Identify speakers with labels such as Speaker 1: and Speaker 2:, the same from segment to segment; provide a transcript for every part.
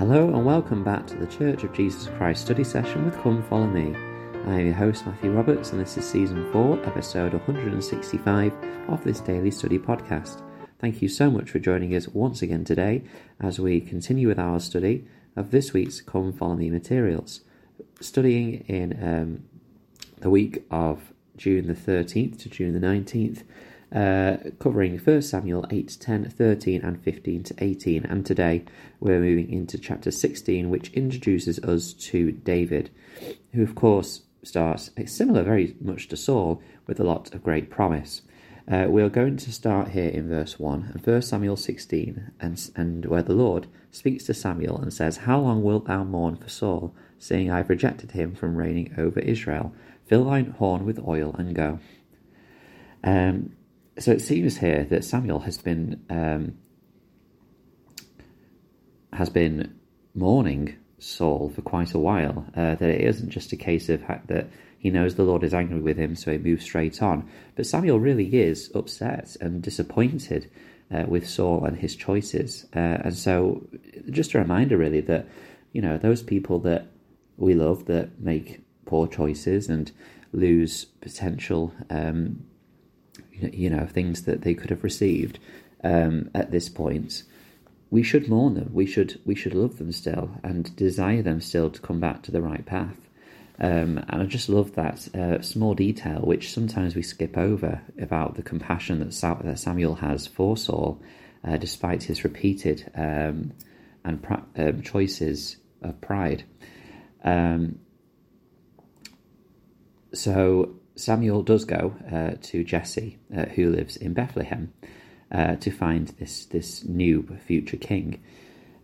Speaker 1: Hello and welcome back to the Church of Jesus Christ study session with Come Follow Me. I am your host Matthew Roberts and this is season 4, episode 165 of this daily study podcast. Thank you so much for joining us once again today as we continue with our study of this week's Come Follow Me materials. Studying in um, the week of June the 13th to June the 19th, uh, covering 1 Samuel 8, 10, 13, and 15 to 18. And today we're moving into chapter 16, which introduces us to David, who, of course, starts similar very much to Saul with a lot of great promise. Uh, we are going to start here in verse 1 and 1 Samuel 16, and, and where the Lord speaks to Samuel and says, How long wilt thou mourn for Saul, seeing I have rejected him from reigning over Israel? Fill thine horn with oil and go. Um, so it seems here that Samuel has been um, has been mourning Saul for quite a while. Uh, that it isn't just a case of that he knows the Lord is angry with him, so he moves straight on. But Samuel really is upset and disappointed uh, with Saul and his choices. Uh, and so, just a reminder, really, that you know those people that we love that make poor choices and lose potential um, you know things that they could have received um, at this point, we should mourn them. We should we should love them still and desire them still to come back to the right path. Um, and I just love that uh, small detail, which sometimes we skip over, about the compassion that, that Samuel has for Saul, uh, despite his repeated um, and um, choices of pride. Um, so Samuel does go uh, to Jesse, uh, who lives in Bethlehem, uh, to find this this new future king.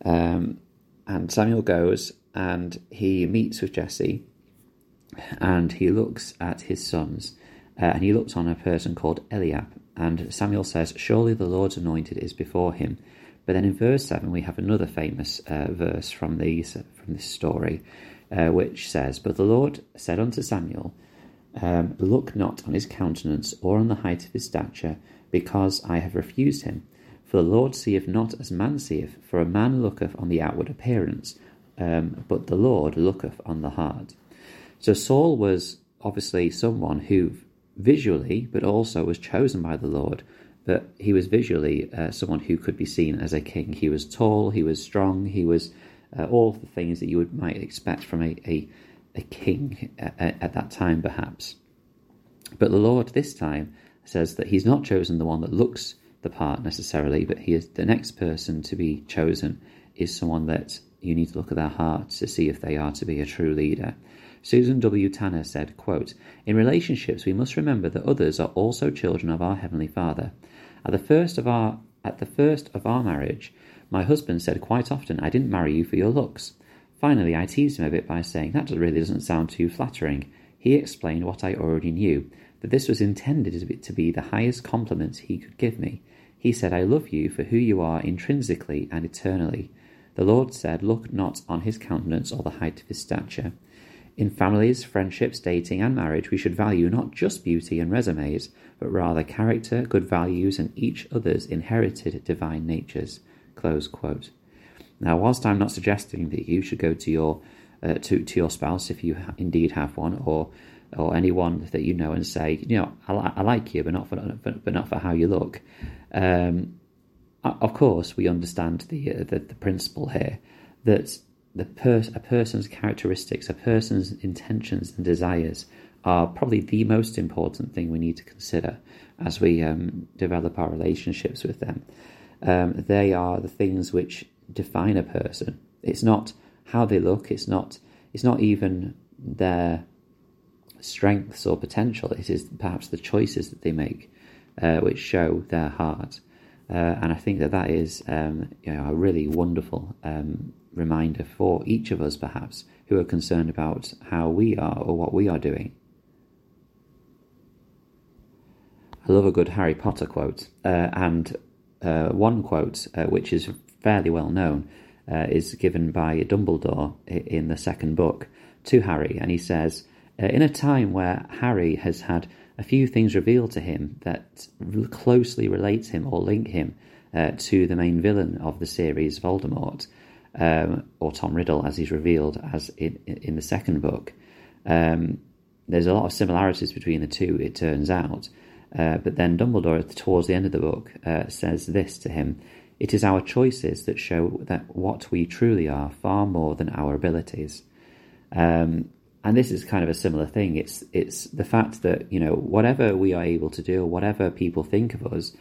Speaker 1: Um, and Samuel goes and he meets with Jesse, and he looks at his sons, uh, and he looks on a person called Eliab. And Samuel says, "Surely the Lord's anointed is before him." But then in verse seven we have another famous uh, verse from these from this story, which says, "But the Lord said unto Samuel." Um, look not on his countenance or on the height of his stature, because I have refused him. For the Lord seeth not as man seeth, for a man looketh on the outward appearance, um, but the Lord looketh on the heart. So Saul was obviously someone who visually, but also was chosen by the Lord, but he was visually uh, someone who could be seen as a king. He was tall, he was strong, he was uh, all the things that you would might expect from a, a a king at, at that time, perhaps. But the Lord this time says that He's not chosen the one that looks the part necessarily, but He is the next person to be chosen is someone that you need to look at their heart to see if they are to be a true leader. Susan W. Tanner said, quote, In relationships, we must remember that others are also children of our Heavenly Father. At the first of our at the first of our marriage, my husband said quite often, I didn't marry you for your looks. Finally, I teased him a bit by saying, That really doesn't sound too flattering. He explained what I already knew, that this was intended to be the highest compliment he could give me. He said, I love you for who you are intrinsically and eternally. The Lord said, Look not on his countenance or the height of his stature. In families, friendships, dating, and marriage, we should value not just beauty and resumes, but rather character, good values, and each other's inherited divine natures. Now, whilst I'm not suggesting that you should go to your uh, to to your spouse if you ha- indeed have one, or or anyone that you know and say, you know, I, I like you, but not for but not for how you look. Um, of course, we understand the, uh, the, the principle here that the per- a person's characteristics, a person's intentions and desires are probably the most important thing we need to consider as we um, develop our relationships with them. Um, they are the things which define a person. It's not how they look. It's not. It's not even their strengths or potential. It is perhaps the choices that they make, uh, which show their heart. Uh, and I think that that is um, you know, a really wonderful um, reminder for each of us, perhaps, who are concerned about how we are or what we are doing. I love a good Harry Potter quote, uh, and uh, one quote uh, which is fairly well known, uh, is given by Dumbledore in the second book to Harry, and he says, uh, In a time where Harry has had a few things revealed to him that closely relate him or link him uh, to the main villain of the series, Voldemort, um, or Tom Riddle, as he's revealed as in, in the second book. Um, there's a lot of similarities between the two, it turns out. Uh, but then Dumbledore, towards the end of the book, uh, says this to him It is our choices that show that what we truly are far more than our abilities. Um, and this is kind of a similar thing. It's it's the fact that you know whatever we are able to do, whatever people think of us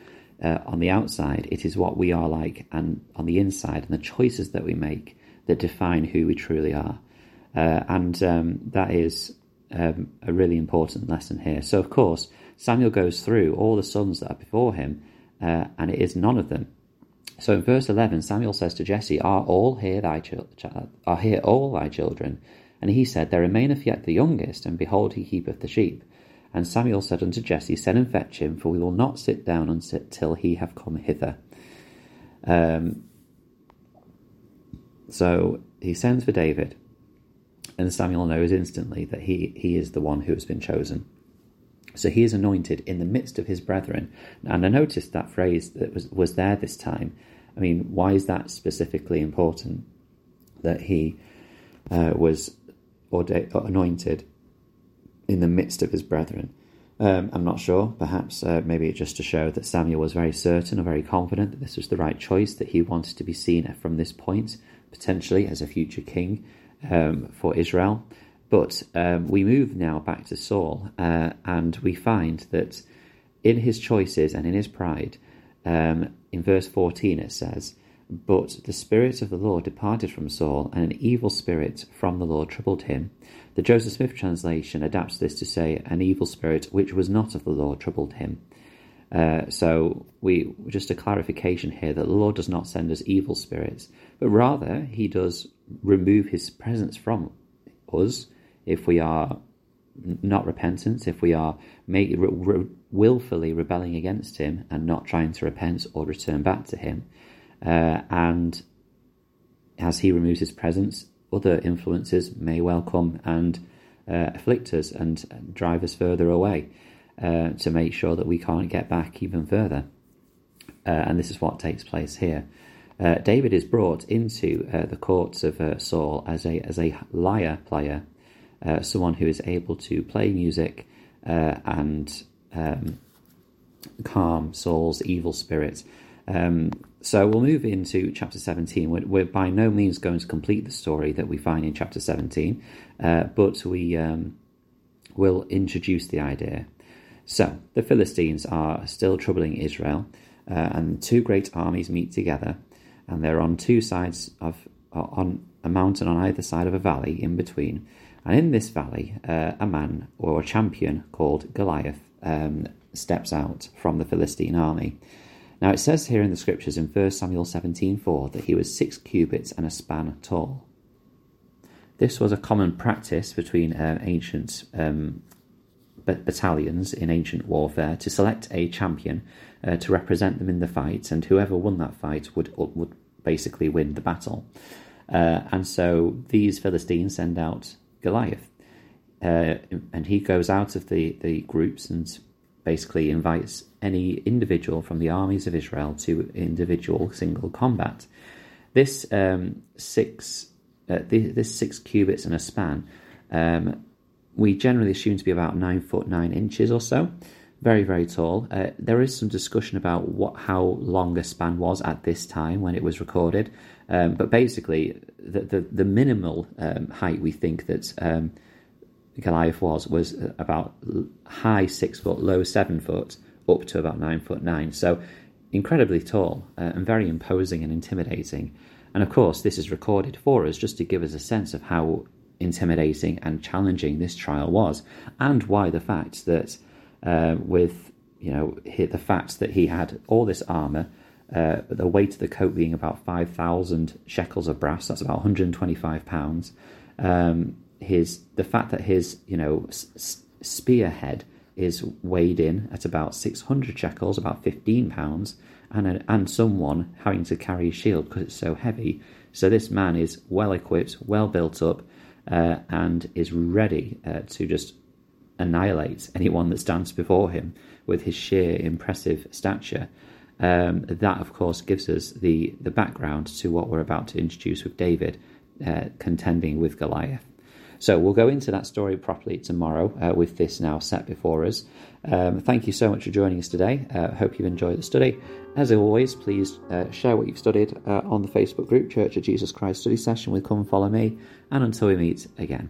Speaker 1: uh, on the outside, it is what we are like and on the inside, and the choices that we make that define who we truly are. Uh, and um, that is um, a really important lesson here. So, of course, Samuel goes through all the sons that are before him, uh, and it is none of them. So, in verse eleven, Samuel says to Jesse, "Are all here thy? Are here all thy children?" And he said, There remaineth yet the youngest, and behold, he keepeth the sheep. And Samuel said unto Jesse, Send and fetch him, for we will not sit down until he have come hither. Um, so he sends for David, and Samuel knows instantly that he, he is the one who has been chosen. So he is anointed in the midst of his brethren. And I noticed that phrase that was, was there this time. I mean, why is that specifically important? That he uh, was ordained, anointed in the midst of his brethren. Um, I'm not sure. Perhaps uh, maybe it's just to show that Samuel was very certain or very confident that this was the right choice, that he wanted to be seen from this point, potentially as a future king um, for Israel. But um, we move now back to Saul, uh, and we find that in his choices and in his pride, um, in verse 14 it says, But the Spirit of the Lord departed from Saul, and an evil spirit from the Lord troubled him. The Joseph Smith translation adapts this to say, An evil spirit which was not of the Lord troubled him. Uh, so we just a clarification here that the Lord does not send us evil spirits, but rather He does remove His presence from us if we are not repentant, if we are make, re, re, willfully rebelling against Him and not trying to repent or return back to Him, uh, and as He removes His presence, other influences may well come and uh, afflict us and drive us further away uh, to make sure that we can't get back even further. Uh, and this is what takes place here. Uh, David is brought into uh, the courts of Saul as a as a lyre player, someone who is able to play music and um, calm Saul's evil spirit. Um, so we'll move into chapter 17. We're, we're, by no means going to complete the story that we find in chapter 17, uh, but we um, will introduce the idea. So the Philistines are still troubling Israel, uh, and two great armies meet together, and they're on two sides of on a mountain on either side of a valley in between. And in this valley, uh, a man or a champion called Goliath um, steps out from the Philistine army. Now it says here in the scriptures in 1 Samuel 17:4 that he was six cubits and a span tall. This was a common practice between uh, ancient um, battalions in ancient warfare to select a champion uh, to represent them in the fight, and whoever won that fight would would basically win the battle. Uh, and so these Philistines send out Goliath, uh, and he goes out of the the groups and basically invites any individual from the armies of Israel to individual single combat. This um, six uh, this six cubits and a span, um, we generally assume to be about nine foot nine inches or so, very very tall. Uh, there is some discussion about what how long a span was at this time when it was recorded, um, but basically the the, the minimal um, height we think that um, Goliath was was about high six foot, low seven foot, up to about nine foot nine. So incredibly tall uh, and very imposing and intimidating. And of course, this is recorded for us just to give us a sense of how intimidating and challenging this trial was, and why the fact that uh, with you know the fact that he had all this armor. Uh, the weight of the coat being about 5,000 shekels of brass, that's about 125 pounds. Um, his the fact that his you know s- spearhead is weighed in at about 600 shekels, about 15 pounds, and a, and someone having to carry a shield because it's so heavy. So this man is well equipped, well built up, uh, and is ready uh, to just annihilate anyone that stands before him with his sheer impressive stature. Um, that, of course, gives us the, the background to what we're about to introduce with David uh, contending with Goliath. So we'll go into that story properly tomorrow uh, with this now set before us. Um, thank you so much for joining us today. Uh, hope you've enjoyed the study. As always, please uh, share what you've studied uh, on the Facebook group, Church of Jesus Christ Study Session with Come Follow Me. And until we meet again.